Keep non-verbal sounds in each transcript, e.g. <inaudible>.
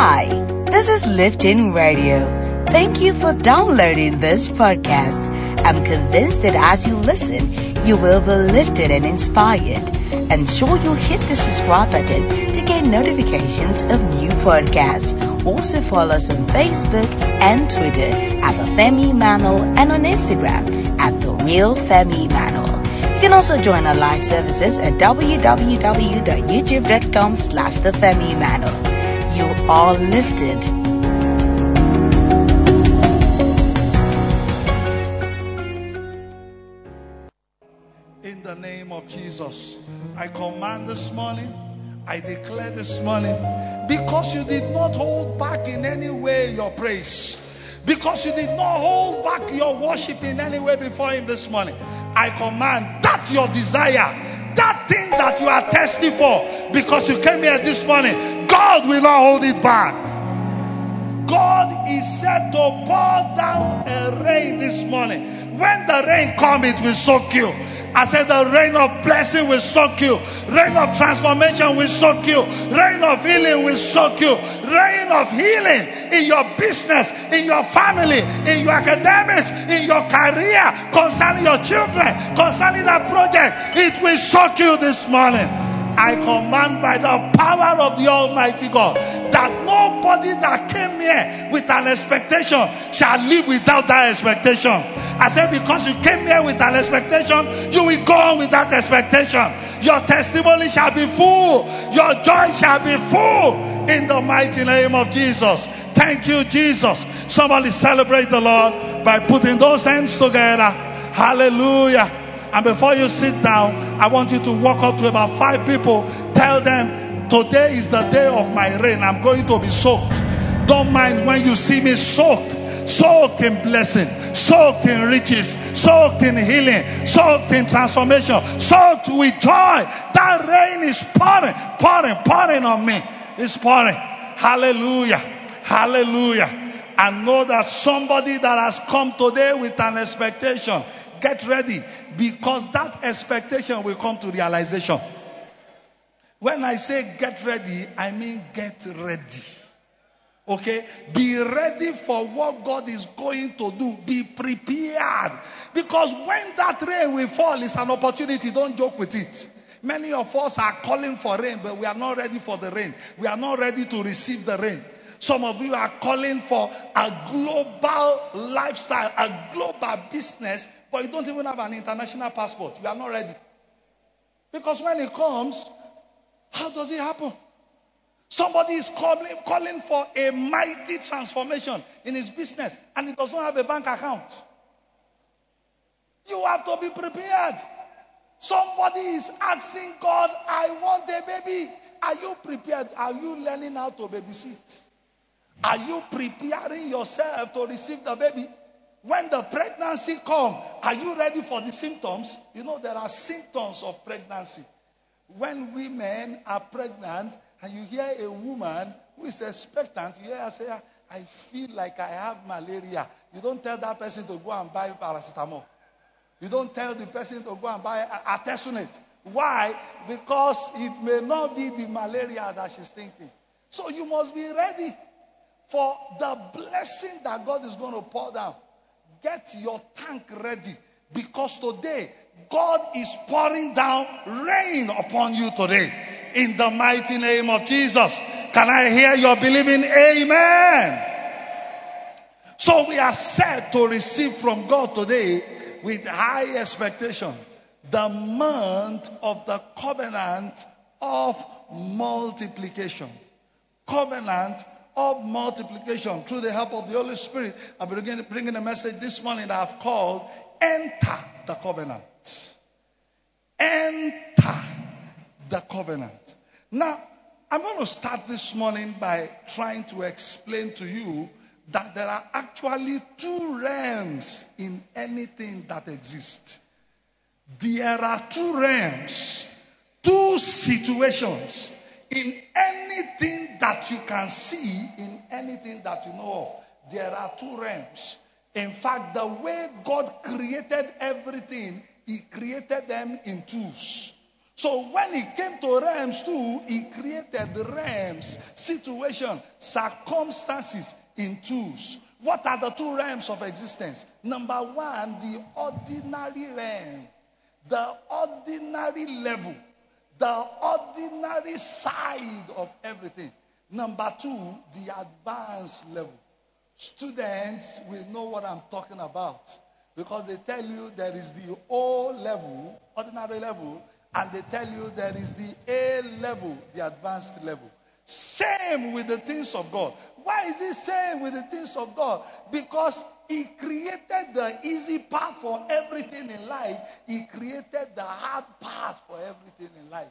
Hi, this is Lifting Radio. Thank you for downloading this podcast. I'm convinced that as you listen, you will be lifted and inspired. And sure you'll hit the subscribe button to get notifications of new podcasts. Also follow us on Facebook and Twitter at the Femi Emmanuel and on Instagram at the Real Femi Emmanuel. You can also join our live services at www.youtube.com slash the Femi Emmanuel. You are lifted. In the name of Jesus, I command this morning, I declare this morning, because you did not hold back in any way your praise, because you did not hold back your worship in any way before Him this morning, I command that your desire, that thing that you are thirsty for, because you came here this morning, God will not hold it back. God is set to pour down a rain this morning. When the rain comes, it will soak you. I said the rain of blessing will soak you. Rain of transformation will soak you. Rain of healing will soak you. Rain of healing in your business, in your family, in your academics, in your career, concerning your children, concerning that project. It will soak you this morning. I command by the power of the Almighty God that nobody that came here with an expectation shall live without that expectation. I said, because you came here with an expectation, you will go on with that expectation. Your testimony shall be full, your joy shall be full in the mighty name of Jesus. Thank you, Jesus. Somebody celebrate the Lord by putting those hands together. Hallelujah. And before you sit down, I want you to walk up to about five people. Tell them, today is the day of my rain. I'm going to be soaked. Don't mind when you see me soaked. Soaked in blessing, soaked in riches, soaked in healing, soaked in transformation, soaked with joy. That rain is pouring, pouring, pouring on me. It's pouring. Hallelujah. Hallelujah. And know that somebody that has come today with an expectation get ready because that expectation will come to realization. When I say get ready, I mean get ready. Okay? Be ready for what God is going to do. Be prepared. Because when that rain will fall, it's an opportunity. Don't joke with it. Many of us are calling for rain, but we are not ready for the rain. We are not ready to receive the rain. Some of you are calling for a global lifestyle, a global business, but you don't even have an international passport. You are not ready. Because when it comes, how does it happen? Somebody is calling, calling for a mighty transformation in his business and he does not have a bank account. You have to be prepared. Somebody is asking God, I want a baby. Are you prepared? Are you learning how to babysit? Are you preparing yourself to receive the baby? When the pregnancy comes, are you ready for the symptoms? You know, there are symptoms of pregnancy. When women are pregnant and you hear a woman who is expectant, you hear her say, I feel like I have malaria. You don't tell that person to go and buy paracetamol. You don't tell the person to go and buy artesunate. Why? Because it may not be the malaria that she's thinking. So you must be ready for the blessing that God is going to pour down. Get your tank ready because today God is pouring down rain upon you today in the mighty name of Jesus. Can I hear your believing amen? So we are set to receive from God today with high expectation the month of the covenant of multiplication. Covenant of multiplication through the help of the Holy Spirit. I'm bringing a message this morning that I've called Enter the Covenant. Enter the Covenant. Now, I'm going to start this morning by trying to explain to you that there are actually two realms in anything that exists. There are two realms, two situations in anything that you can see, in anything that you know of. There are two realms. In fact, the way God created everything, He created them in twos. So when he came to realms too, he created realms, situation, circumstances in twos. What are the two realms of existence? Number one, the ordinary realm, the ordinary level, the ordinary side of everything. Number two, the advanced level. Students will know what I'm talking about because they tell you there is the O level, ordinary level, and they tell you there is the A level, the advanced level. Same with the things of God. Why is it same with the things of God? Because He created the easy path for everything in life. He created the hard path for everything in life.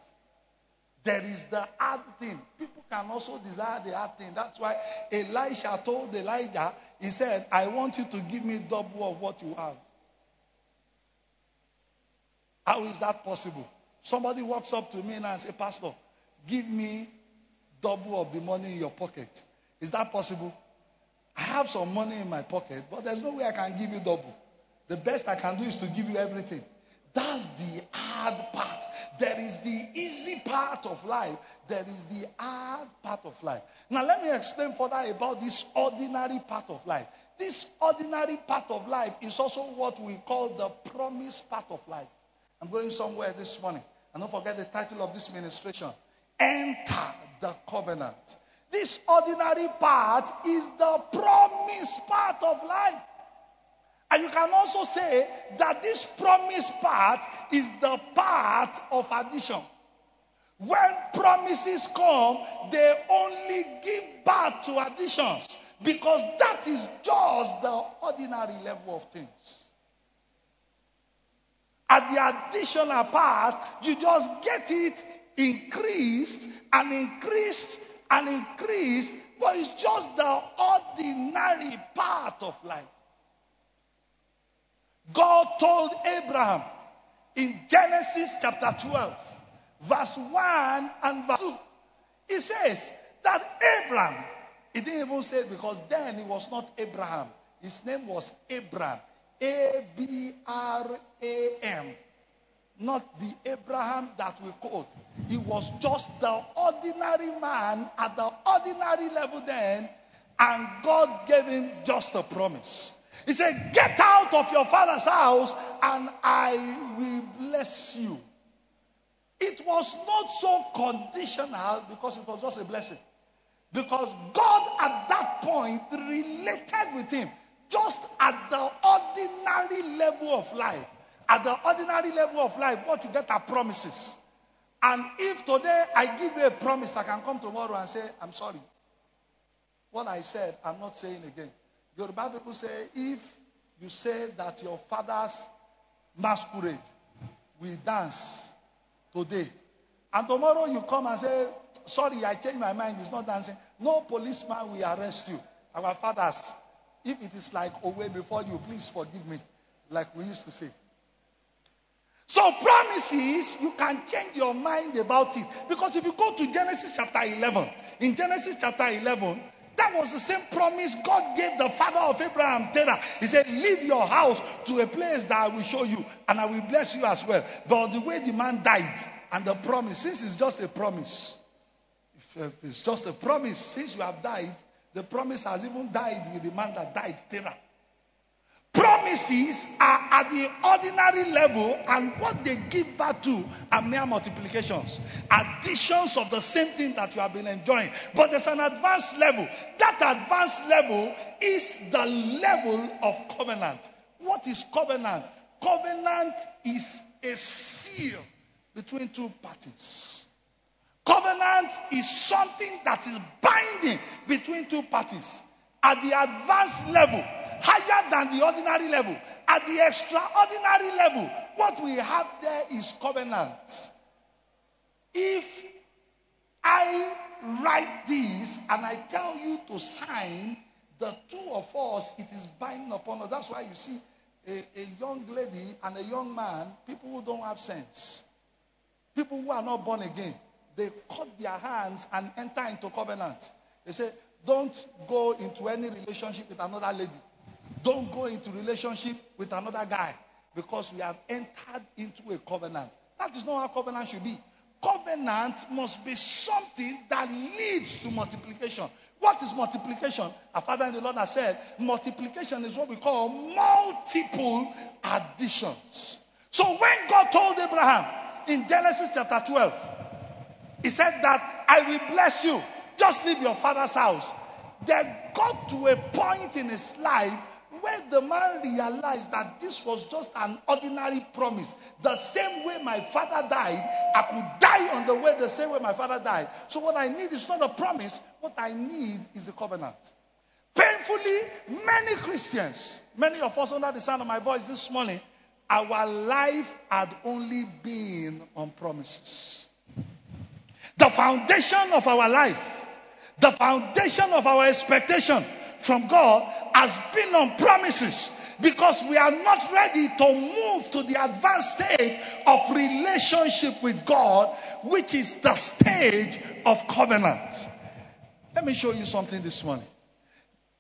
There is the hard thing. People can also desire the hard thing. That's why Elisha told Elijah, he said, I want you to give me double of what you have. How is that possible? Somebody walks up to me now and says, Pastor, give me double of the money in your pocket. Is that possible? I have some money in my pocket, but there's no way I can give you double. The best I can do is to give you everything. That's the hard part. There is the easy part of life. There is the hard part of life. Now, let me explain further about this ordinary part of life. This ordinary part of life is also what we call the promised part of life. I'm going somewhere this morning. And don't forget the title of this ministration Enter the Covenant. This ordinary part is the promised part of life. And you can also say that this promise part is the part of addition. When promises come, they only give birth to additions because that is just the ordinary level of things. At the additional part, you just get it increased and increased and increased, but it's just the ordinary part of life. God told Abraham in Genesis chapter 12, verse 1 and verse 2, he says that Abraham, he didn't even say because then he was not Abraham. His name was Abram. A B R A M. Not the Abraham that we quote. He was just the ordinary man at the ordinary level then, and God gave him just a promise. He said, Get out of your father's house and I will bless you. It was not so conditional because it was just a blessing. Because God at that point related with him just at the ordinary level of life. At the ordinary level of life, what you get are promises. And if today I give you a promise, I can come tomorrow and say, I'm sorry. What I said, I'm not saying again. Yoruba people say, if you say that your father's masquerade will dance today, and tomorrow you come and say, sorry, I changed my mind, it's not dancing, no policeman will arrest you. Our fathers, if it is like away before you, please forgive me, like we used to say. So promises, you can change your mind about it. Because if you go to Genesis chapter 11, in Genesis chapter 11, that was the same promise God gave the father of Abraham, Terah. He said, Leave your house to a place that I will show you, and I will bless you as well. But the way the man died, and the promise, since it's just a promise, if uh, it's just a promise, since you have died, the promise has even died with the man that died, Terah. Promises are at the ordinary level, and what they give back to are mere multiplications, additions of the same thing that you have been enjoying. But there's an advanced level. That advanced level is the level of covenant. What is covenant? Covenant is a seal between two parties. Covenant is something that is binding between two parties. At the advanced level, higher than the ordinary level. At the extraordinary level, what we have there is covenant. If I write this and I tell you to sign, the two of us, it is binding upon us. That's why you see a, a young lady and a young man, people who don't have sense, people who are not born again, they cut their hands and enter into covenant. They say, don't go into any relationship with another lady. Don't go into relationship with another guy because we have entered into a covenant. That is not how covenant should be. Covenant must be something that leads to multiplication. What is multiplication? Our Father in the Lord has said, multiplication is what we call multiple additions. So when God told Abraham in Genesis chapter 12, he said that I will bless you. Just leave your father's house. They got to a point in his life where the man realized that this was just an ordinary promise. The same way my father died, I could die on the way the same way my father died. So what I need is not a promise. What I need is a covenant. Painfully, many Christians, many of us under the sound of my voice this morning, our life had only been on promises. The foundation of our life, the foundation of our expectation from God has been on promises because we are not ready to move to the advanced stage of relationship with God, which is the stage of covenant. Let me show you something this morning.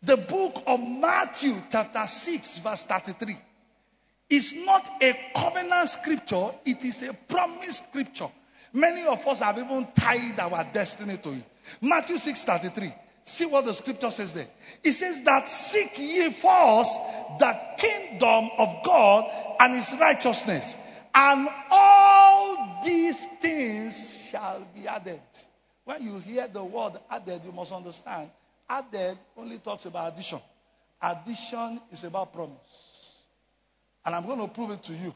The book of Matthew, chapter 6, verse 33, is not a covenant scripture, it is a promise scripture. Many of us have even tied our destiny to it. Matthew 6 33. See what the scripture says there. It says that seek ye first the kingdom of God and his righteousness, and all these things shall be added. When you hear the word added, you must understand added only talks about addition. Addition is about promise. And I'm going to prove it to you.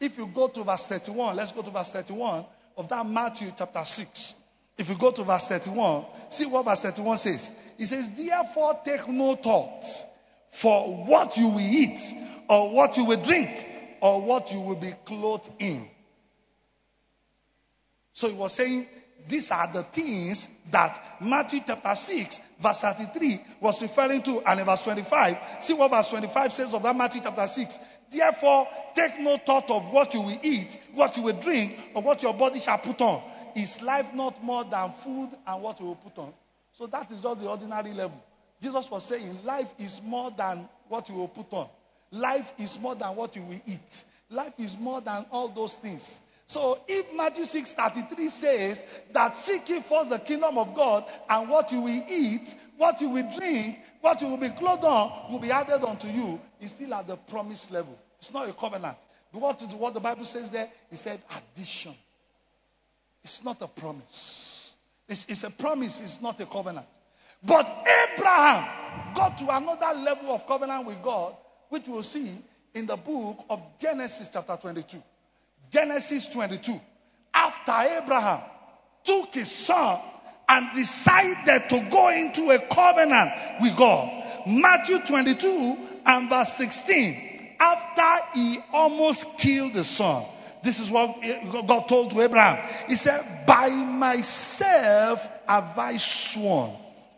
If you go to verse 31, let's go to verse 31 of that Matthew chapter 6. If you go to verse 31, see what verse 31 says. It says, Therefore take no thought for what you will eat, or what you will drink, or what you will be clothed in. So he was saying, these are the things that Matthew chapter 6, verse 33 was referring to. And in verse 25, see what verse 25 says of that Matthew chapter 6. Therefore, take no thought of what you will eat, what you will drink, or what your body shall put on. Is life not more than food and what you will put on? So that is just the ordinary level. Jesus was saying, life is more than what you will put on. Life is more than what you will eat. Life is more than all those things. So if Matthew 6:33 says that seek ye first the kingdom of God and what you will eat, what you will drink, what you will be clothed on will be added unto you, it's still at the promise level. It's not a covenant. What, what the Bible says there, it said addition. It's not a promise. It's, it's a promise, it's not a covenant. But Abraham got to another level of covenant with God, which we'll see in the book of Genesis chapter 22. Genesis 22. After Abraham took his son and decided to go into a covenant with God. Matthew 22 and verse 16. After he almost killed the son. This is what God told to Abraham. He said, By myself have I sworn,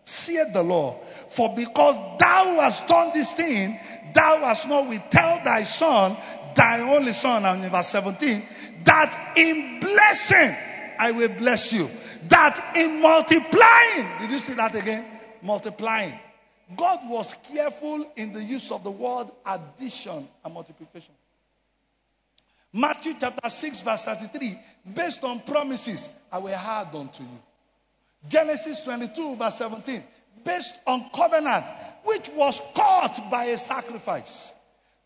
saith the Lord, for because thou hast done this thing, thou hast not withheld thy son, thy only son, and in verse 17, that in blessing I will bless you. That in multiplying, did you see that again? Multiplying. God was careful in the use of the word addition and multiplication. Matthew chapter 6, verse 33, based on promises, I will add unto you. Genesis 22, verse 17, based on covenant, which was caught by a sacrifice.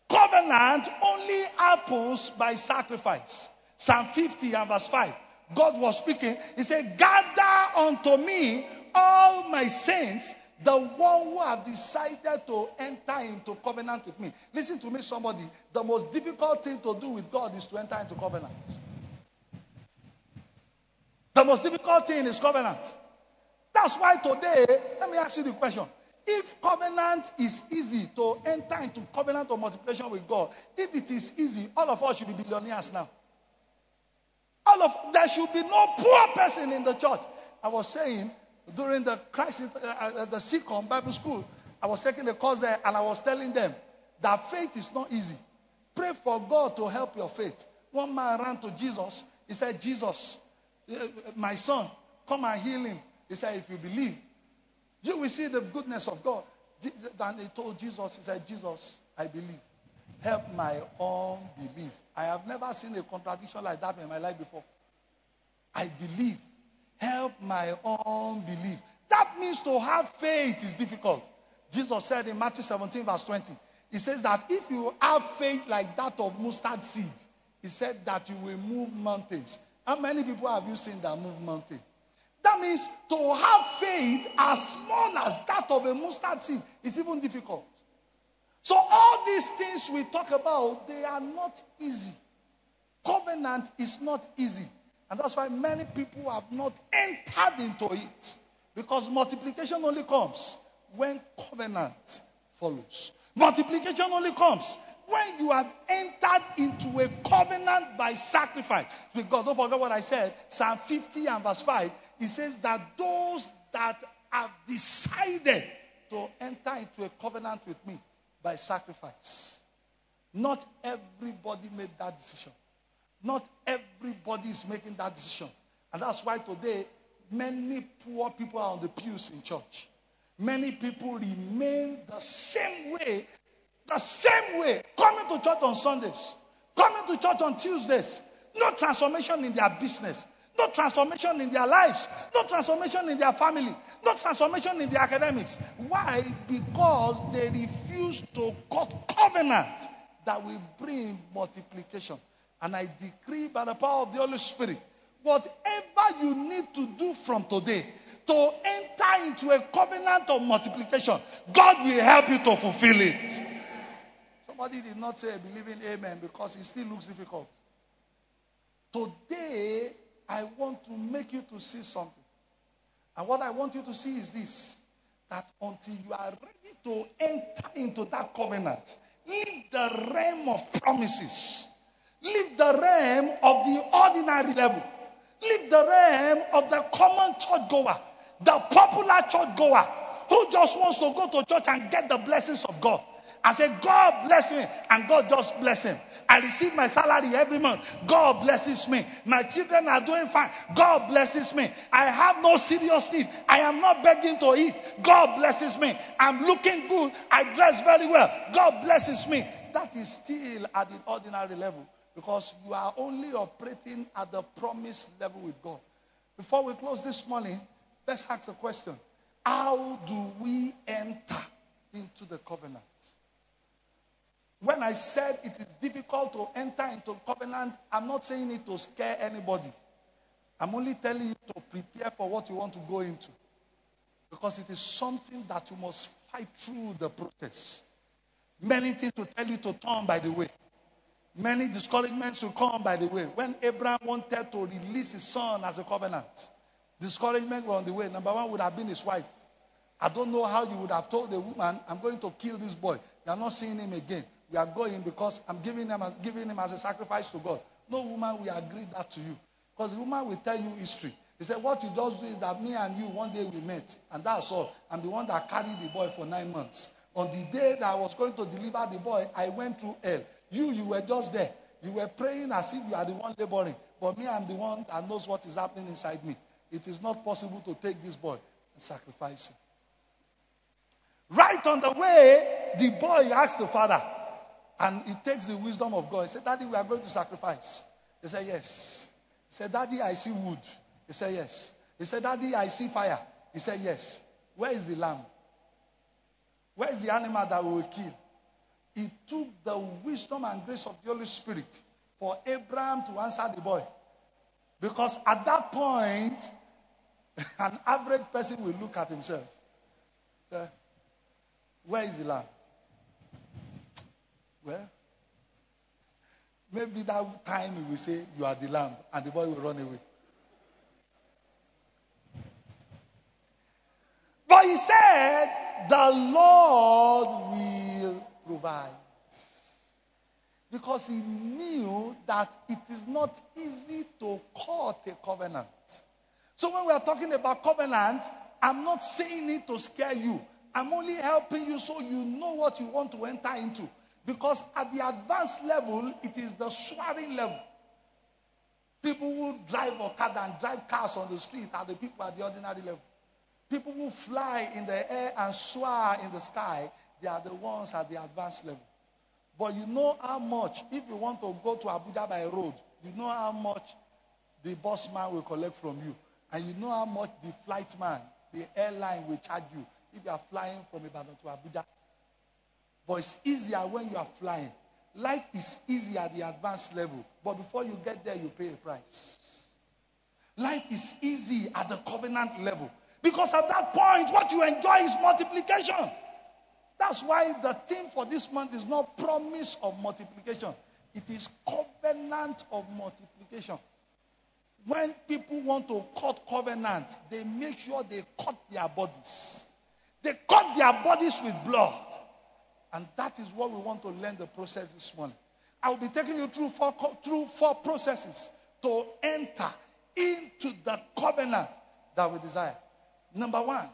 Covenant only happens by sacrifice. Psalm 50 and verse 5. God was speaking. He said, Gather unto me all my saints, the one who have decided to enter into covenant with me. Listen to me, somebody. The most difficult thing to do with God is to enter into covenant. The most difficult thing is covenant. That's why today, let me ask you the question. If covenant is easy to enter into covenant of multiplication with God, if it is easy, all of us should be billionaires now. All of there should be no poor person in the church. I was saying during the crisis, uh, uh, the SECOM Bible School, I was taking a course there, and I was telling them that faith is not easy. Pray for God to help your faith. One man ran to Jesus. He said, "Jesus, uh, my son, come and heal him." He said, "If you believe, you will see the goodness of God." Then he told Jesus, he said, Jesus, I believe. help my unbelief. I have never seen a contradiction like that in my life before. I believe, help my unbelief. That means to have faith is difficult. Jesus said in Matthew 17, verse 20, He says that if you have faith like that of mustard seed, He said that you will move mountains. How many people have you seen that move mountains? That means to have faith as small as that of a mustard seed is even difficult. So all these things we talk about, they are not easy. Covenant is not easy. And that's why many people have not entered into it. Because multiplication only comes when covenant follows. Multiplication only comes when you have entered into a covenant by sacrifice with God. Don't forget what I said. Psalm 50 and verse 5. It says that those that have decided to enter into a covenant with me by sacrifice. Not everybody made that decision. Not everybody is making that decision. And that's why today many poor people are on the pews in church. Many people remain the same way, the same way, coming to church on Sundays, coming to church on Tuesdays. No transformation in their business, no transformation in their lives, no transformation in their family, no transformation in their academics. Why? Because they refuse to cut covenant that will bring multiplication. And I decree by the power of the Holy Spirit, whatever you need to do from today to enter into a covenant of multiplication, God will help you to fulfill it. Somebody did not say believing amen because it still looks difficult. Today, I want to make you to see something. And what I want you to see is this that until you are ready to enter into that covenant, leave the realm of promises, leave the realm of the ordinary level, leave the realm of the common church goer, the popular church goer who just wants to go to church and get the blessings of God. I said, God bless me. And God just bless him. I receive my salary every month. God blesses me. My children are doing fine. God blesses me. I have no serious need. I am not begging to eat. God blesses me. I'm looking good. I dress very well. God blesses me. That is still at the ordinary level because you are only operating at the promise level with God. Before we close this morning, let's ask the question How do we enter into the covenant? When I said it is difficult to enter into covenant, I'm not saying it to scare anybody. I'm only telling you to prepare for what you want to go into. Because it is something that you must fight through the process. Many things will tell you to turn by the way. Many discouragements will come by the way. When Abraham wanted to release his son as a covenant, discouragement were on the way. Number one would have been his wife. I don't know how you would have told the woman, I'm going to kill this boy. You're not seeing him again. We are going because I'm giving him, as, giving him as a sacrifice to God. No woman will agree that to you. Because the woman will tell you history. He said, What you just do is that me and you, one day we met. And that's all. I'm the one that carried the boy for nine months. On the day that I was going to deliver the boy, I went through hell. You, you were just there. You were praying as if you are the one laboring. But me, I'm the one that knows what is happening inside me. It is not possible to take this boy and sacrifice him. Right on the way, the boy asked the father, and it takes the wisdom of God. He said, Daddy, we are going to sacrifice. He said, Yes. He said, Daddy, I see wood. He said, Yes. He said, Daddy, I see fire. He said, Yes. Where is the lamb? Where is the animal that we will kill? It took the wisdom and grace of the Holy Spirit for Abraham to answer the boy. Because at that point, <laughs> an average person will look at himself. Say, Where is the lamb? Well, maybe that time he will say, You are the lamb, and the boy will run away. But he said, The Lord will provide. Because he knew that it is not easy to cut a covenant. So when we are talking about covenant, I'm not saying it to scare you. I'm only helping you so you know what you want to enter into. Because at the advanced level, it is the swearing level. People who drive Okada and drive cars on the street are the people at the ordinary level. People who fly in the air and soar in the sky, they are the ones at the advanced level. But you know how much, if you want to go to Abuja by road, you know how much the bus man will collect from you. And you know how much the flight man, the airline will charge you if you are flying from Ibadan to Abuja. But it's easier when you are flying. Life is easier at the advanced level. But before you get there, you pay a price. Life is easy at the covenant level. Because at that point, what you enjoy is multiplication. That's why the theme for this month is not promise of multiplication. It is covenant of multiplication. When people want to cut covenant, they make sure they cut their bodies. They cut their bodies with blood. And that is what we want to learn the process this morning. I will be taking you through four, through four processes to enter into the covenant that we desire. Number one,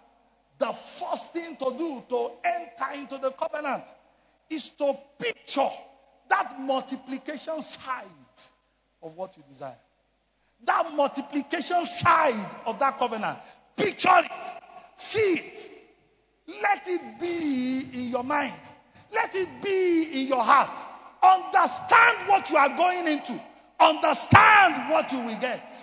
the first thing to do to enter into the covenant is to picture that multiplication side of what you desire. That multiplication side of that covenant. Picture it. See it. Let it be in your mind. Let it be in your heart. Understand what you are going into. Understand what you will get.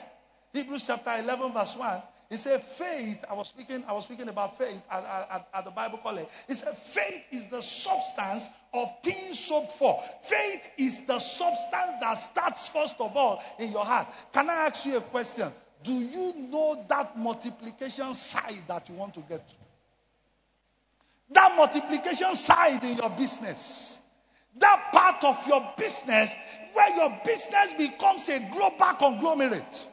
Hebrews chapter 11, verse 1. He said, faith, I was speaking, I was speaking about faith at, at, at, the Bible college. He said, faith is the substance of things hoped for. Faith is the substance that starts first of all in your heart. Can I ask you a question? Do you know that multiplication side that you want to get to? That multiplication side in your business. That part of your business where your business becomes a global conglomerate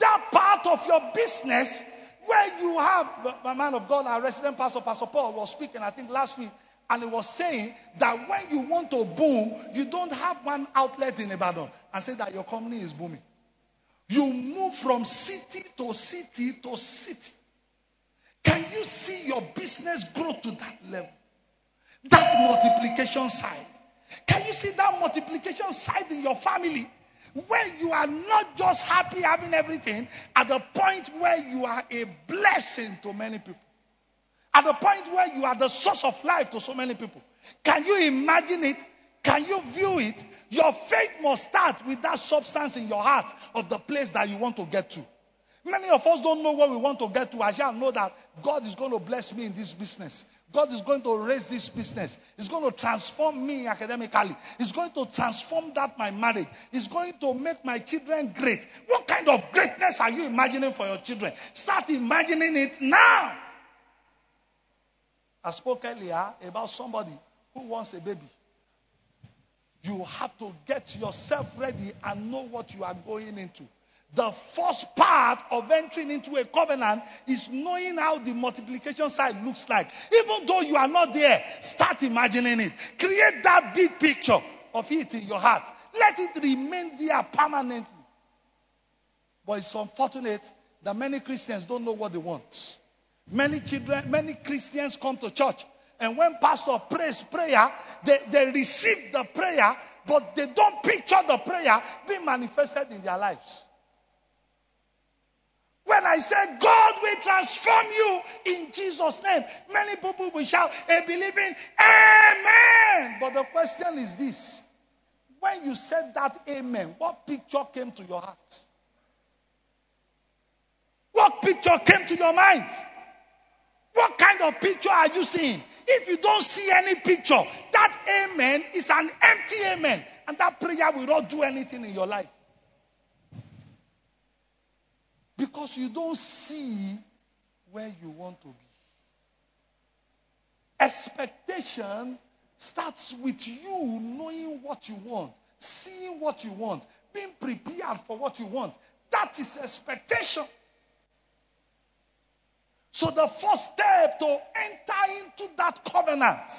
that part of your business where you have, the man of God, our resident pastor, Pastor Paul, was speaking, I think last week, and he was saying that when you want to boom, you don't have one outlet in Ibadan and say that your company is booming. You move from city to city to city. Can you see your business grow to that level? That multiplication side. Can you see that multiplication side in your family? Where you are not just happy having everything, at the point where you are a blessing to many people. At the point where you are the source of life to so many people. Can you imagine it? Can you view it? Your faith must start with that substance in your heart of the place that you want to get to. Many of us don't know where we want to get to. I shall know that God is going to bless me in this business. God is going to raise this business. He's going to transform me academically. He's going to transform that my marriage. He's going to make my children great. What kind of greatness are you imagining for your children? Start imagining it now. I spoke earlier about somebody who wants a baby. You have to get yourself ready and know what you are going into. The first part of entering into a covenant is knowing how the multiplication side looks like. Even though you are not there, start imagining it. Create that big picture of it in your heart. Let it remain there permanently. But it's unfortunate that many Christians don't know what they want. Many children, many Christians come to church, and when pastor prays prayer, they, they receive the prayer, but they don't picture the prayer being manifested in their lives. When I say God will transform you in Jesus' name, many people will shout a believing Amen. But the question is this when you said that Amen, what picture came to your heart? What picture came to your mind? What kind of picture are you seeing? If you don't see any picture, that amen is an empty amen. And that prayer will not do anything in your life. Because you don't see where you want to be. Expectation starts with you knowing what you want, seeing what you want, being prepared for what you want. That is expectation. So the first step to enter into that covenant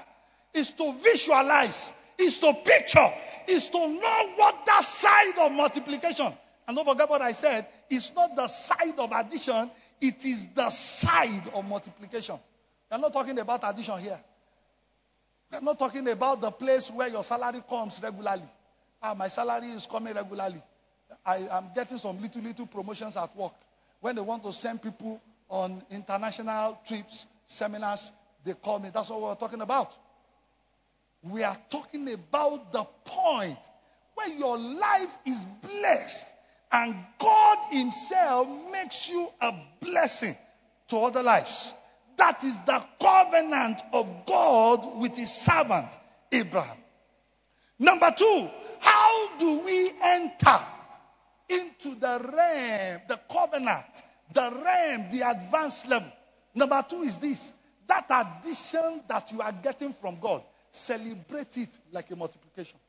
is to visualize, is to picture, is to know what that side of multiplication and don't forget what I said. It's not the side of addition, it is the side of multiplication. We're not talking about addition here. We're not talking about the place where your salary comes regularly. Ah, my salary is coming regularly. I am getting some little, little promotions at work. When they want to send people on international trips, seminars, they call me. That's what we're talking about. We are talking about the point where your life is blessed and God Himself makes you a blessing to other lives. That is the covenant of God with His servant Abraham. Number two, how do we enter into the realm, the covenant, the realm, the advanced level? Number two is this that addition that you are getting from God, celebrate it like a multiplication.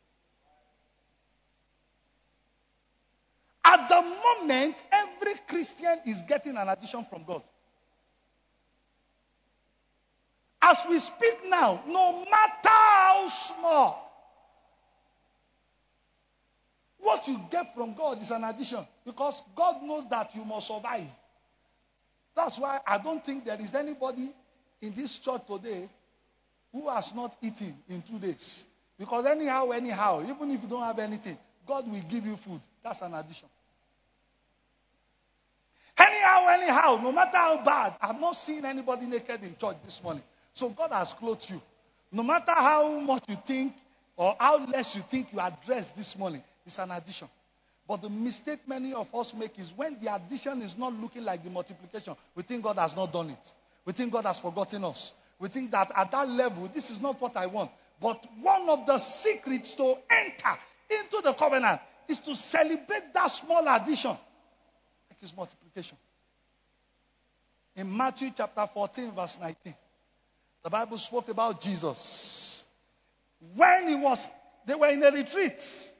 At the moment, every Christian is getting an addition from God. As we speak now, no matter how small, what you get from God is an addition because God knows that you must survive. That's why I don't think there is anybody in this church today who has not eaten in two days. Because anyhow, anyhow, even if you don't have anything, God will give you food. That's an addition. Anyhow, anyhow, no matter how bad, I've not seen anybody naked in church this morning. So God has clothed you. No matter how much you think or how less you think you are dressed this morning, it's an addition. But the mistake many of us make is when the addition is not looking like the multiplication, we think God has not done it. We think God has forgotten us. We think that at that level, this is not what I want. But one of the secrets to enter into the covenant is to celebrate that small addition, his multiplication. In Matthew chapter 14, verse 19, the Bible spoke about Jesus. When he was, they were in a retreat.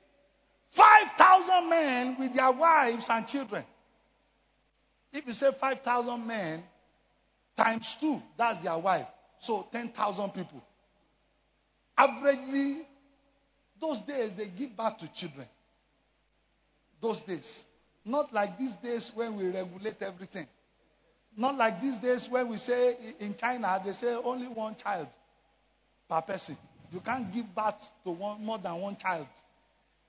5,000 men with their wives and children. If you say 5,000 men times two, that's their wife. So 10,000 people. Averagely, those days they give birth to children. Those days. Not like these days when we regulate everything. Not like these days when we say in China, they say only one child per person. You can't give birth to one, more than one child.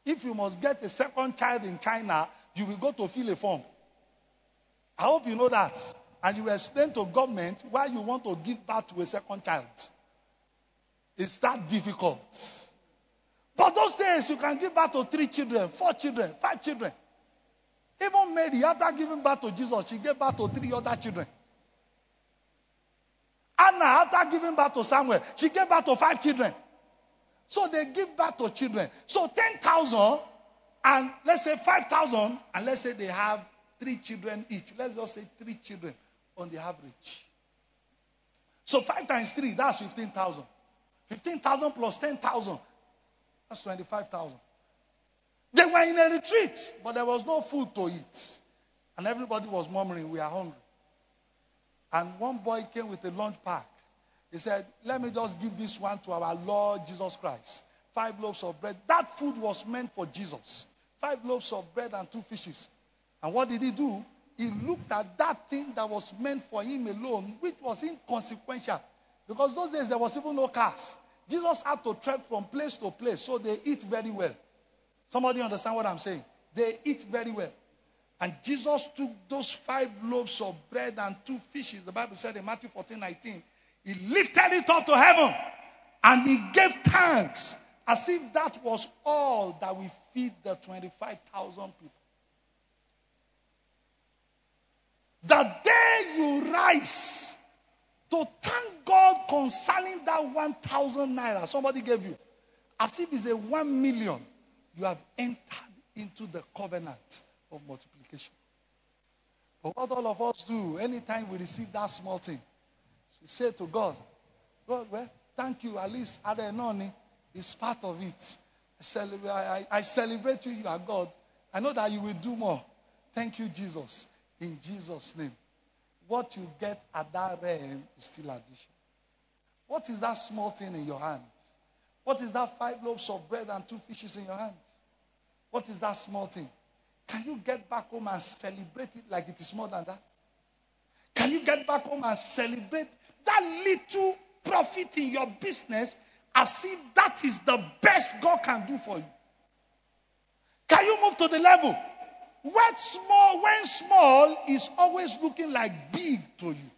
If you must get a second child in China, you will go to fill a form. I hope you know that. And you explain to government why you want to give birth to a second child. It's that difficult. But those days, you can give birth to three children, four children, five children. Even Mary, after giving birth to Jesus, she gave birth to three other children. Anna, after giving birth to Samuel, she gave birth to five children. So they give birth to children. So 10,000 and let's say 5,000 and let's say they have three children each. Let's just say three children on the average. So 5 times 3, that's 15,000. 15,000 plus 10,000, that's 25,000. They were in a retreat, but there was no food to eat. And everybody was murmuring, We are hungry. And one boy came with a lunch pack. He said, Let me just give this one to our Lord Jesus Christ. Five loaves of bread. That food was meant for Jesus. Five loaves of bread and two fishes. And what did he do? He looked at that thing that was meant for him alone, which was inconsequential. Because those days there was even no cars. Jesus had to trek from place to place, so they eat very well. Somebody understand what I'm saying? They eat very well. And Jesus took those five loaves of bread and two fishes, the Bible said in Matthew 14 19, he lifted it up to heaven and he gave thanks as if that was all that we feed the 25,000 people. The day you rise to thank God concerning that 1,000 naira somebody gave you, as if it's a 1 million, you have entered into the covenant of multiplication. But what all of us do anytime we receive that small thing, we say to God, God, well, thank you. At least Adenoni is part of it. I celebrate, I, I celebrate you, you are God. I know that you will do more. Thank you, Jesus. In Jesus' name. What you get at that realm is still addition. What is that small thing in your hand? What is that five loaves of bread and two fishes in your hand? What is that small thing? Can you get back home and celebrate it like it is more than that? Can you get back home and celebrate that little profit in your business as if that is the best God can do for you? Can you move to the level where small, when small is always looking like big to you?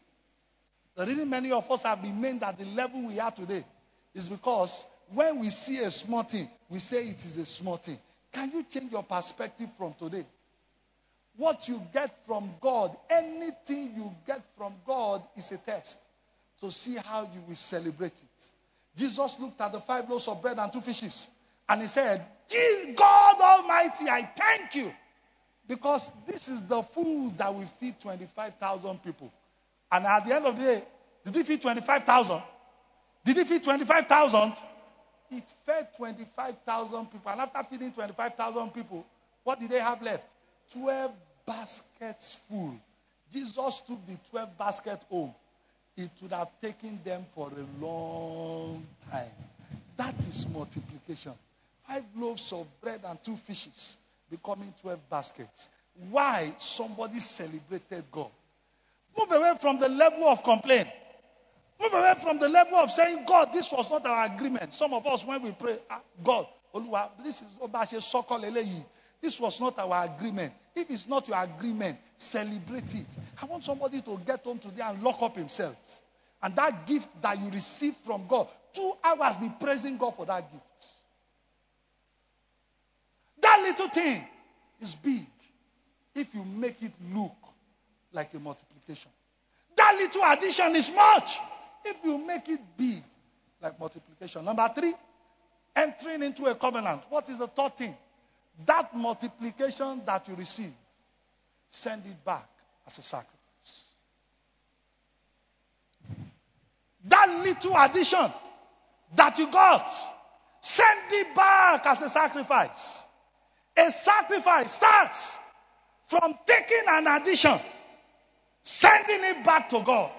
The reason many of us have remained at the level we are today is because when we see a small thing, we say it is a small thing. Can you change your perspective from today? What you get from God, anything you get from God is a test to see how you will celebrate it. Jesus looked at the five loaves of bread and two fishes and he said, God Almighty, I thank you because this is the food that will feed 25,000 people. And at the end of the day, did he feed 25,000? Did he feed 25,000? It fed 25,000 people. And after feeding 25,000 people, what did they have left? 12 baskets full. Jesus took the 12 baskets home. It would have taken them for a long time. That is multiplication. Five loaves of bread and two fishes becoming 12 baskets. Why? Somebody celebrated God. Move away from the level of complaint. Move away from the level of saying, God, this was not our agreement. Some of us, when we pray, ah, God, this is this was not our agreement. If it's not your agreement, celebrate it. I want somebody to get home today and lock up himself. And that gift that you receive from God, two hours be praising God for that gift. That little thing is big if you make it look like a multiplication. That little addition is much if you make it big like multiplication. Number three, entering into a covenant. What is the third thing? That multiplication that you receive, send it back as a sacrifice. That little addition that you got, send it back as a sacrifice. A sacrifice starts from taking an addition, sending it back to God,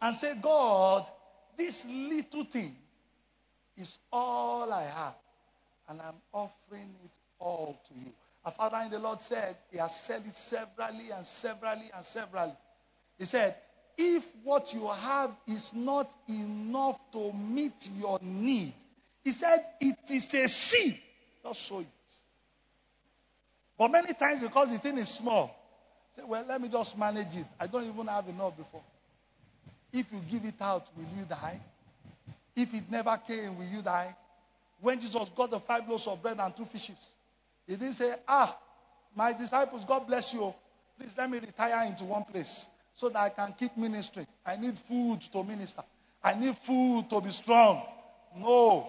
and say, God, this little thing is all I have, and I'm offering it all to you. Our Father in the Lord said, He has said it severally and severally and severally. He said, If what you have is not enough to meet your need, He said, It is a seed. Just sow it. But many times, because the thing is small, say, Well, let me just manage it. I don't even have enough before. If you give it out, will you die? If it never came, will you die? When Jesus got the five loaves of bread and two fishes, he didn't say, Ah, my disciples, God bless you. Please let me retire into one place so that I can keep ministry. I need food to minister. I need food to be strong. No.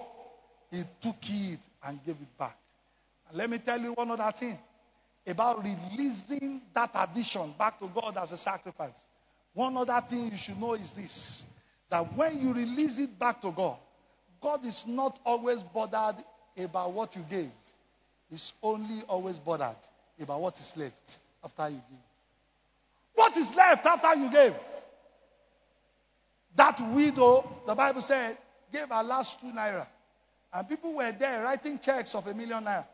He took it and gave it back. And let me tell you one other thing about releasing that addition back to God as a sacrifice. One other thing you should know is this that when you release it back to God, God is not always bothered about what you gave. He's only always bothered about what is left after you give. What is left after you gave? That widow, the Bible said, gave her last two naira. And people were there writing checks of a million naira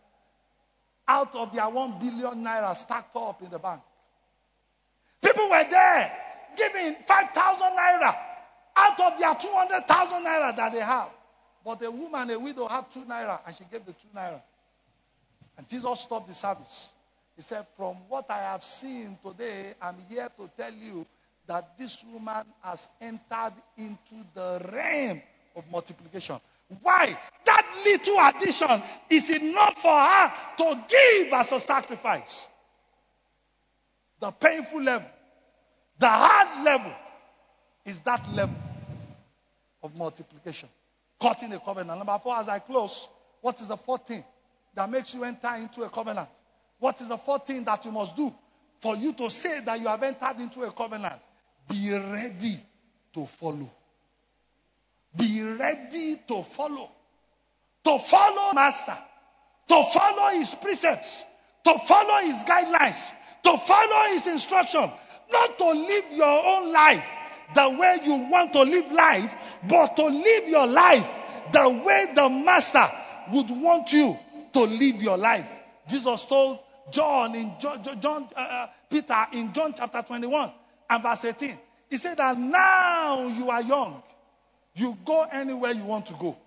out of their one billion naira stacked up in the bank. People were there giving 5,000 naira out of their 200,000 naira that they have. But a woman, a widow, had two naira and she gave the two naira. And Jesus stopped the service. He said, From what I have seen today, I'm here to tell you that this woman has entered into the realm of multiplication. Why? That little addition is enough for her to give as a sacrifice. The painful level the hard level is that level of multiplication. Cutting a covenant. Number four, as I close, what is the fourth thing that makes you enter into a covenant? What is the fourth thing that you must do for you to say that you have entered into a covenant? Be ready to follow. Be ready to follow. To follow Master. To follow his precepts. To follow his guidelines. To follow his instruction. Not to live your own life the way you want to live life, but to live your life the way the master would want you to live your life. Jesus told John in John, John uh, uh, Peter in John chapter 21 and verse 18. He said that now you are young. You go anywhere you want to go.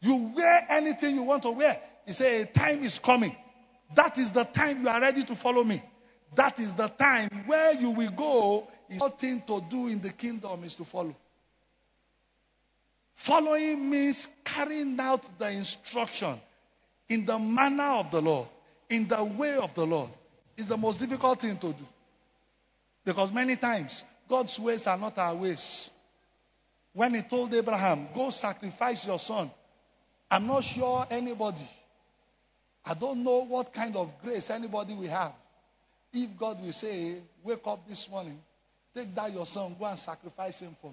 You wear anything you want to wear. He said, a time is coming. That is the time you are ready to follow me. That is the time where you will go. Is to do in the kingdom is to follow. Following means carrying out the instruction in the manner of the Lord, in the way of the Lord, is the most difficult thing to do. Because many times, God's ways are not our ways. When He told Abraham, Go sacrifice your son, I'm not sure anybody, I don't know what kind of grace anybody will have. If God will say, Wake up this morning, take that your son, go and sacrifice him for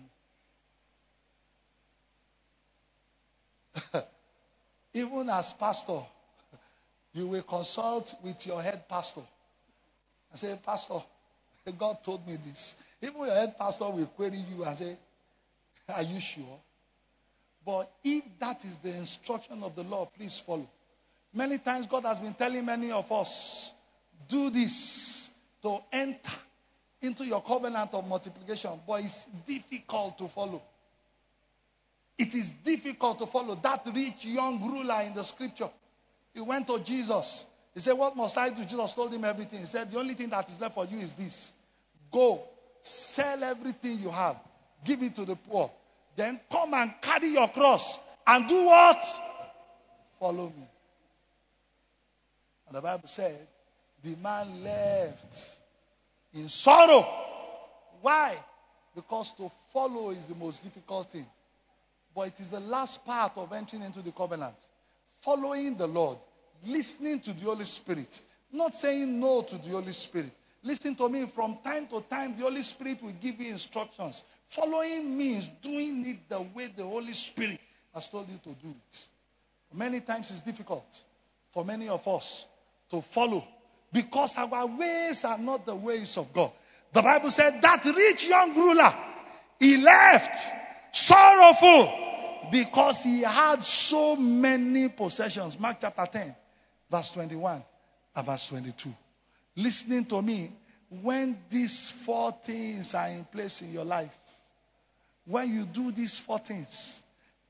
me. <laughs> Even as pastor, you will consult with your head pastor and say, Pastor, God told me this. Even your head pastor will query you and say, Are you sure? But if that is the instruction of the Lord, please follow. Many times God has been telling many of us, do this to enter into your covenant of multiplication, but it's difficult to follow. It is difficult to follow. That rich young ruler in the scripture, he went to Jesus. He said, What must I do? Jesus told him everything. He said, The only thing that is left for you is this go, sell everything you have, give it to the poor, then come and carry your cross and do what? Follow me. And the Bible said, the man left in sorrow. Why? Because to follow is the most difficult thing. But it is the last part of entering into the covenant. Following the Lord, listening to the Holy Spirit, not saying no to the Holy Spirit. Listen to me from time to time, the Holy Spirit will give you instructions. Following means doing it the way the Holy Spirit has told you to do it. Many times it's difficult for many of us to follow because our ways are not the ways of God. The Bible said that rich young ruler, he left sorrowful because he had so many possessions. Mark chapter 10, verse 21 and verse 22. Listening to me, when these four things are in place in your life, when you do these four things,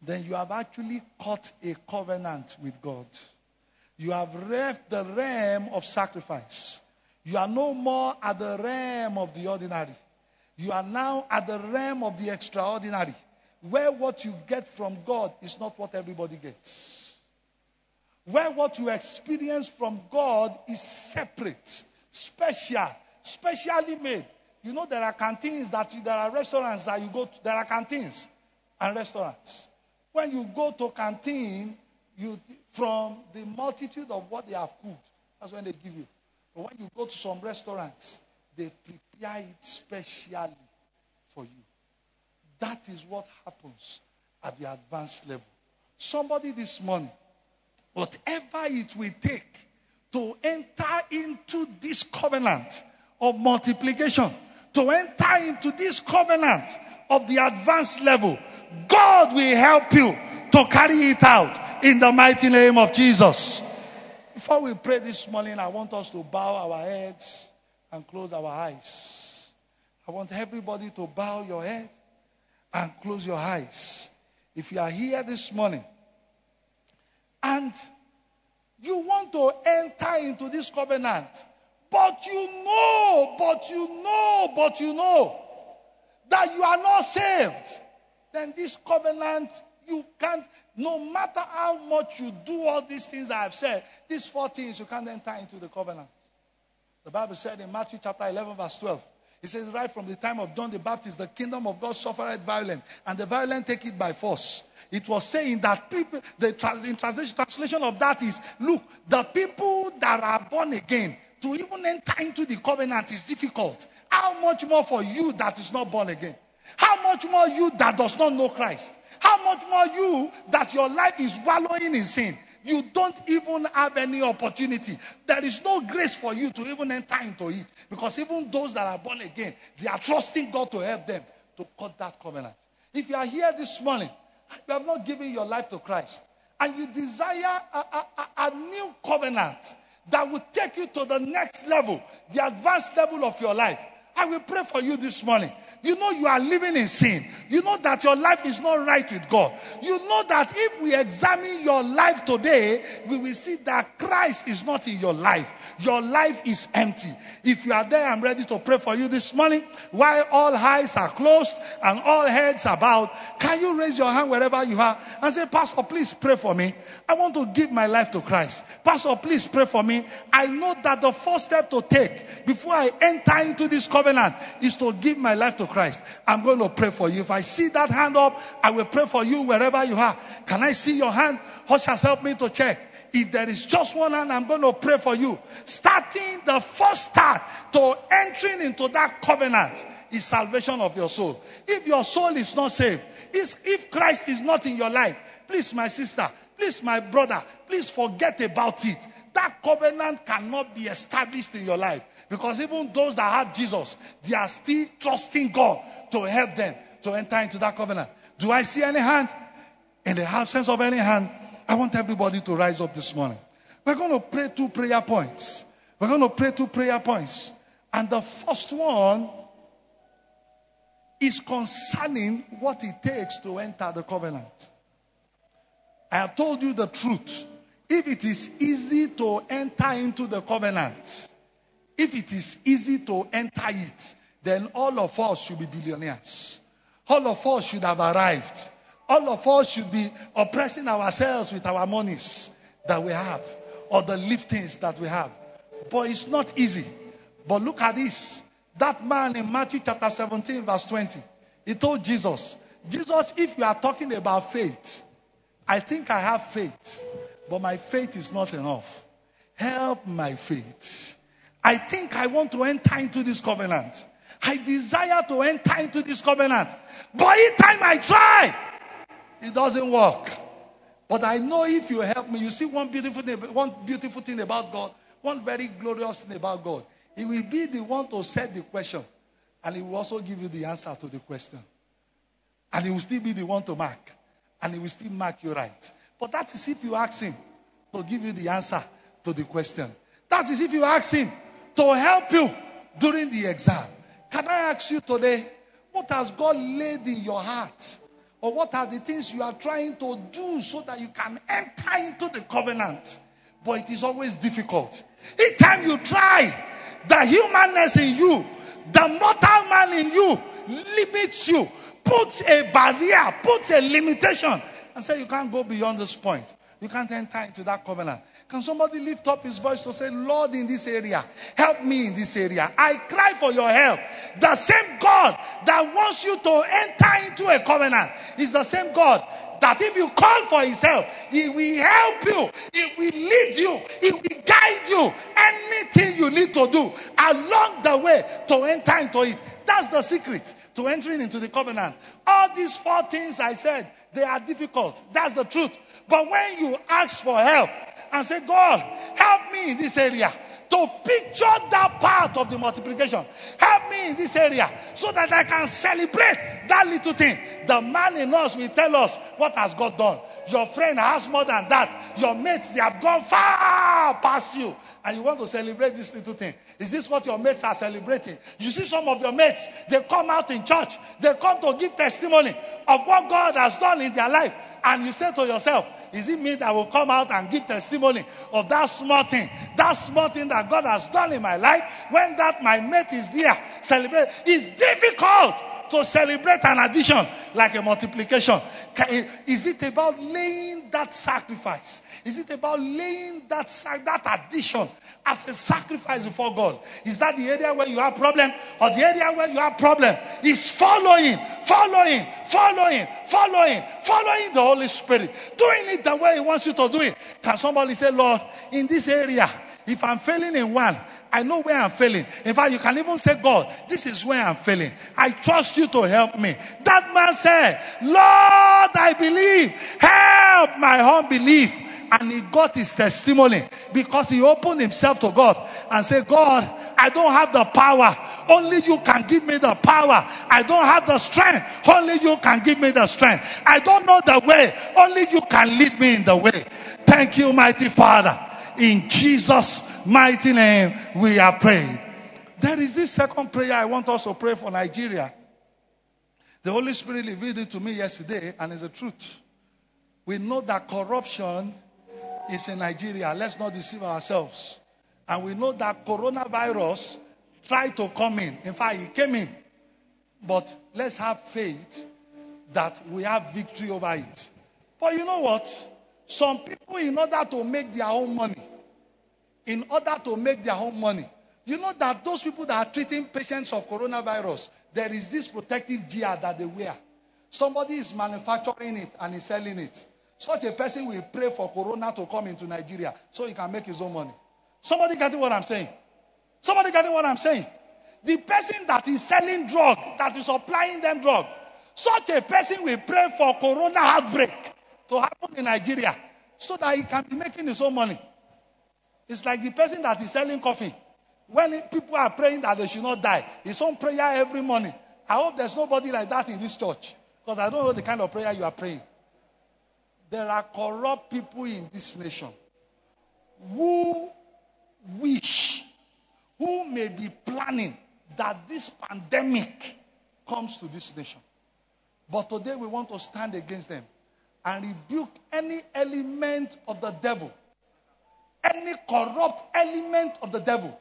then you have actually cut a covenant with God. You have left the realm of sacrifice. You are no more at the realm of the ordinary. You are now at the realm of the extraordinary, where what you get from God is not what everybody gets. Where what you experience from God is separate, special, specially made. You know, there are canteens that you, there are restaurants that you go to, there are canteens and restaurants. When you go to canteen, you from the multitude of what they have cooked. That's when they give you. But when you go to some restaurants, they prepare it specially for you. That is what happens at the advanced level. Somebody this morning, whatever it will take to enter into this covenant of multiplication, to enter into this covenant of the advanced level, God will help you to carry it out in the mighty name of Jesus. Before we pray this morning, I want us to bow our heads and close our eyes. I want everybody to bow your head and close your eyes. If you are here this morning and you want to enter into this covenant, but you know, but you know, but you know that you are not saved, then this covenant you can't, no matter how much you do all these things I have said, these four things you can't enter into the covenant. The Bible said in Matthew chapter 11, verse 12, it says, right from the time of John the Baptist, the kingdom of God suffered violence, and the violent take it by force. It was saying that people, the translation, translation of that is, look, the people that are born again, to even enter into the covenant is difficult. How much more for you that is not born again? How much more you that does not know Christ? How much more you that your life is wallowing in sin? You don't even have any opportunity. There is no grace for you to even enter into it. Because even those that are born again, they are trusting God to help them to cut that covenant. If you are here this morning, you have not given your life to Christ, and you desire a, a, a new covenant that will take you to the next level, the advanced level of your life, I will pray for you this morning. You know you are living in sin. You know that your life is not right with God. You know that if we examine your life today, we will see that Christ is not in your life. Your life is empty. If you are there, I'm ready to pray for you this morning. While all eyes are closed and all heads are bowed, can you raise your hand wherever you are and say, Pastor, please pray for me. I want to give my life to Christ. Pastor, please pray for me. I know that the first step to take before I enter into this covenant is to give my life to Christ. I'm going to pray for you. If I see that hand up, I will pray for you wherever you are. Can I see your hand? Ushers, help me to check. If there is just one hand, I'm going to pray for you. Starting the first start to entering into that covenant is salvation of your soul. If your soul is not saved, if Christ is not in your life, please, my sister, please, my brother, please forget about it. That covenant cannot be established in your life. Because even those that have Jesus, they are still trusting God to help them to enter into that covenant. Do I see any hand? In the absence of any hand, I want everybody to rise up this morning. We're going to pray two prayer points. We're going to pray two prayer points. And the first one is concerning what it takes to enter the covenant. I have told you the truth. If it is easy to enter into the covenant, if it is easy to enter it, then all of us should be billionaires. All of us should have arrived. All of us should be oppressing ourselves with our monies that we have or the liftings that we have. But it's not easy. But look at this. That man in Matthew chapter 17, verse 20, he told Jesus, Jesus, if you are talking about faith, I think I have faith, but my faith is not enough. Help my faith. I think I want to enter into this covenant. I desire to enter into this covenant. But each time I try, it doesn't work. But I know if you help me, you see one beautiful thing, one beautiful thing about God, one very glorious thing about God. He will be the one to set the question, and he will also give you the answer to the question. And he will still be the one to mark, and he will still mark you right. But that is if you ask him to give you the answer to the question. That is if you ask him to help you during the exam. Can I ask you today, what has God laid in your heart? Or what are the things you are trying to do so that you can enter into the covenant? But it is always difficult. Each time you try, the humanness in you, the mortal man in you limits you, puts a barrier, puts a limitation, and say you can't go beyond this point. You can't enter into that covenant. Can somebody lift up his voice to say, Lord, in this area, help me in this area. I cry for your help. The same God that wants you to enter into a covenant is the same God that if you call for his help, he will help you, he will lead you, he will guide you. Anything you need to do along the way to enter into it. That's the secret to entering into the covenant. All these four things I said, they are difficult. That's the truth. But when you ask for help, and say, God, help me in this area to picture that part of the multiplication. Help me in this area so that I can celebrate that little thing. The man in us will tell us what has God done. Your friend has more than that. Your mates, they have gone far past you. And you want to celebrate this little thing. Is this what your mates are celebrating? You see some of your mates, they come out in church. They come to give testimony of what God has done in their life. And you say to yourself, is it me that will come out and give testimony of that small thing? That small thing that God has done in my life when that my mate is there celebrate. It's difficult to celebrate an addition like a multiplication? Eh, is it about laying that sacrifice? Is it about laying that, that addition as a sacrifice before God? Is that the area where you have problem? Or the area where you have problem is following, following, following, following, following the Holy Spirit. Doing it the way He wants you to do it. Can somebody say, Lord, in this area, if I'm failing in one, I know where I'm failing. In fact, you can even say, God, this is where I'm failing. I trust you to help me. That man said, Lord, I believe. Help my unbelief. And he got his testimony because he opened himself to God and said, God, I don't have the power. Only you can give me the power. I don't have the strength. Only you can give me the strength. I don't know the way. Only you can lead me in the way. Thank you, mighty Father. In Jesus' mighty name, we are praying. There is this second prayer I want us to pray for Nigeria. The Holy Spirit revealed it to me yesterday, and it's the truth. We know that corruption is in Nigeria. Let's not deceive ourselves. And we know that coronavirus tried to come in. In fact, it came in. But let's have faith that we have victory over it. But you know what? Some people, in order to make their own money, in order to make their own money, you know that those people that are treating patients of coronavirus, there is this protective gear that they wear. Somebody is manufacturing it and is selling it. Such a person will pray for corona to come into Nigeria so he can make his own money. Somebody getting what I'm saying? Somebody getting what I'm saying? The person that is selling drug, that is supplying them drug, such a person will pray for corona outbreak to happen in Nigeria so that he can be making his own money. It's like the person that is selling coffee. When people are praying that they should not die, his own prayer every morning. I hope there's nobody like that in this church because I don't know the kind of prayer you are praying. There are corrupt people in this nation who wish, who may be planning that this pandemic comes to this nation. But today we want to stand against them and rebuke any element of the devil, any corrupt element of the devil,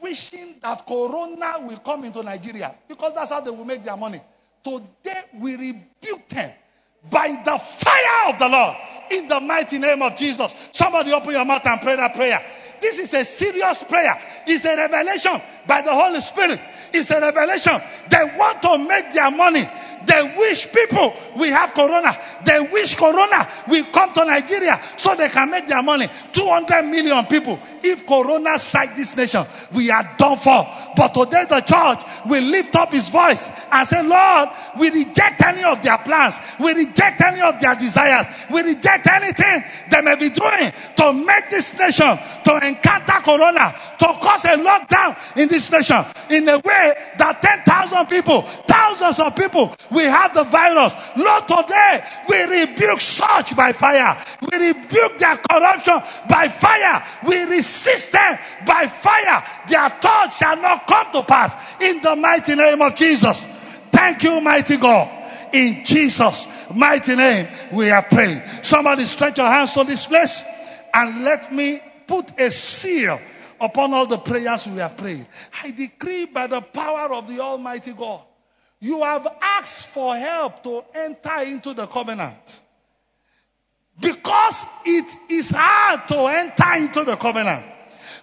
wishing that corona will come into Nigeria because that's how they will make their money. Today we rebuke them by the fire of the Lord in the mighty name of Jesus. Somebody open your mouth and pray that prayer. This is a serious prayer. It's a revelation by the Holy Spirit. It's a revelation. They want to make their money they wish people we have corona. They wish corona will come to Nigeria so they can make their money. 200 million people. If corona strike this nation, we are done for. But today the church will lift up his voice and say, Lord, we reject any of their plans. We reject any of their desires. We reject anything they may be doing to make this nation to encounter corona, to cause a lockdown in this nation in a way that 10,000 people, thousands of people we have the virus. Lord, today we rebuke such by fire. We rebuke their corruption by fire. We resist them by fire. Their thoughts shall not come to pass in the mighty name of Jesus. Thank you, mighty God. In Jesus' mighty name, we are praying. Somebody stretch your hands to this place and let me put a seal upon all the prayers we have prayed. I decree by the power of the Almighty God you have asked for help to enter into the covenant. Because it is hard to enter into the covenant.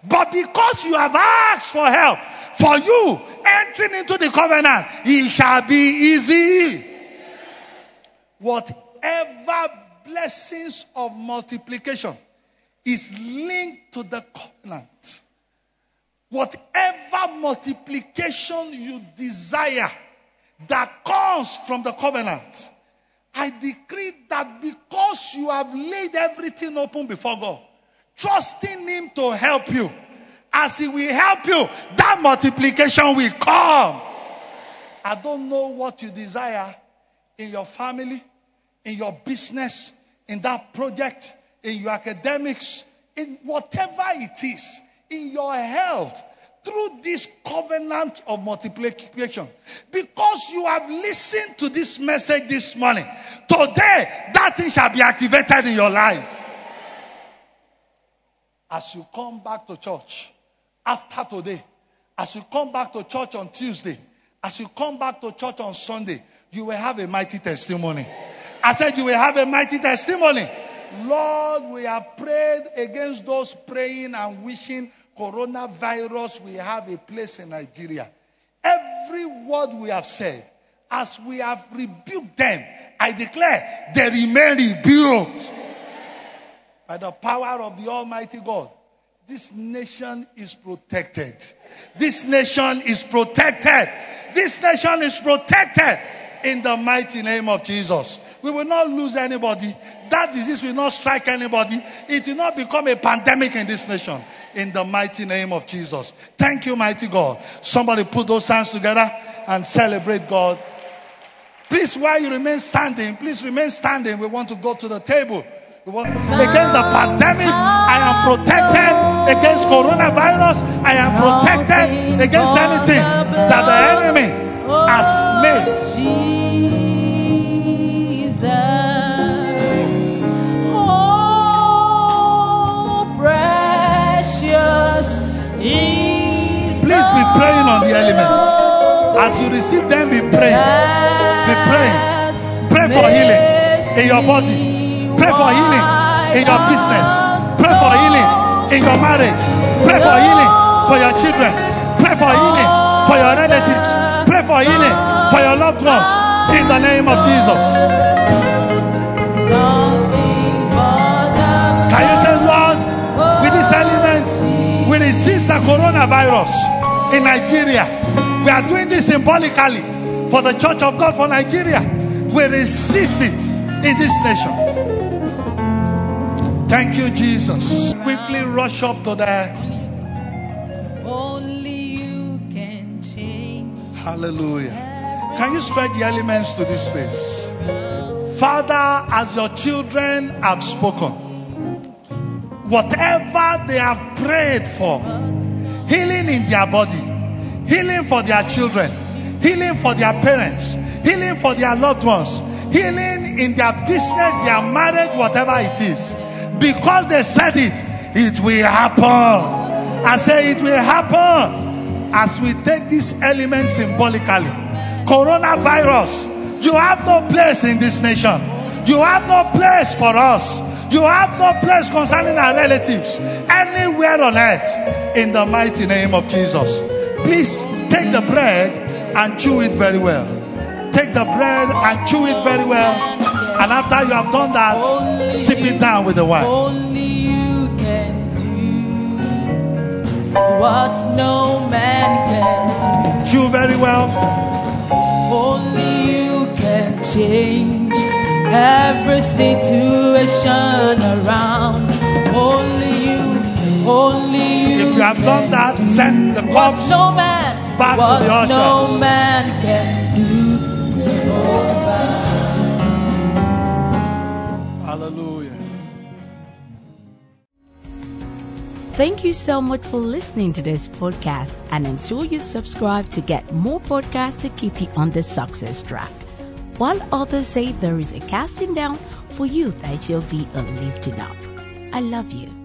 But because you have asked for help, for you entering into the covenant, it shall be easy. Whatever blessings of multiplication is linked to the covenant. Whatever multiplication you desire that comes from the covenant. I decree that because you have laid everything open before God, trusting Him to help you, as He will help you, that multiplication will come. I don't know what you desire in your family, in your business, in that project, in your academics, in whatever it is, in your health, through this covenant of multiplication. Because you have listened to this message this morning, today that thing shall be activated in your life. As you come back to church after today, as you come back to church on Tuesday, as you come back to church on Sunday, you will have a mighty testimony. I said you will have a mighty testimony. Lord, we have prayed against those praying and wishing coronavirus will have a place in Nigeria. Every word we have said, as we have rebuked them, I declare they remain rebuked. By the power of the Almighty God, this nation is protected. This nation is protected. This nation is protected in the mighty name of Jesus. We will not lose anybody. That disease will not strike anybody. It will not become a pandemic in this nation. In the mighty name of Jesus. Thank you, mighty God. Somebody put those hands together and celebrate God. Please, while you remain standing, please remain standing. We want to go to the table. Against the pandemic, I am protected. Against coronavirus, I am protected. Against anything that the enemy has made. Jesus. Oh, precious Please be praying on the elements. As you receive them, be praying. Be praying. Pray for healing in your body. Pray for healing in your business. Pray for healing in your marriage. Pray for healing for your children. Pray for healing for your relatives. For healing for your loved ones. In the name of Jesus. Can you say, Lord, with this element, we resist the coronavirus in Nigeria. We are doing this symbolically for the Church of God for Nigeria. We resist it in this nation. Thank you, Jesus. Quickly rush up to the hallelujah. Can you spread the elements to this place? Father, as your children have spoken, whatever they have prayed for, healing in their body, healing for their children, healing for their parents, healing for their loved ones, healing in their business, their marriage, whatever it is. Because they said it, it will happen. I say it will happen as we take this element symbolically. Coronavirus, you have no place in this nation. You have no place for us. You have no place concerning our relatives anywhere on earth in the mighty name of Jesus. Please take the bread and chew it very well. Take the bread and chew it very well. And after you have done that, sip it down with the wine. What no man can Chew very well. Only you can change every situation around. Only you, only you. If you have done that, send the cups no man, back to what the ushers. no man can Thank you so much for listening to this podcast and ensure you subscribe to get more podcasts to keep you on the success track. While others say there is a casting down, for you there shall be a lifting up. I love you.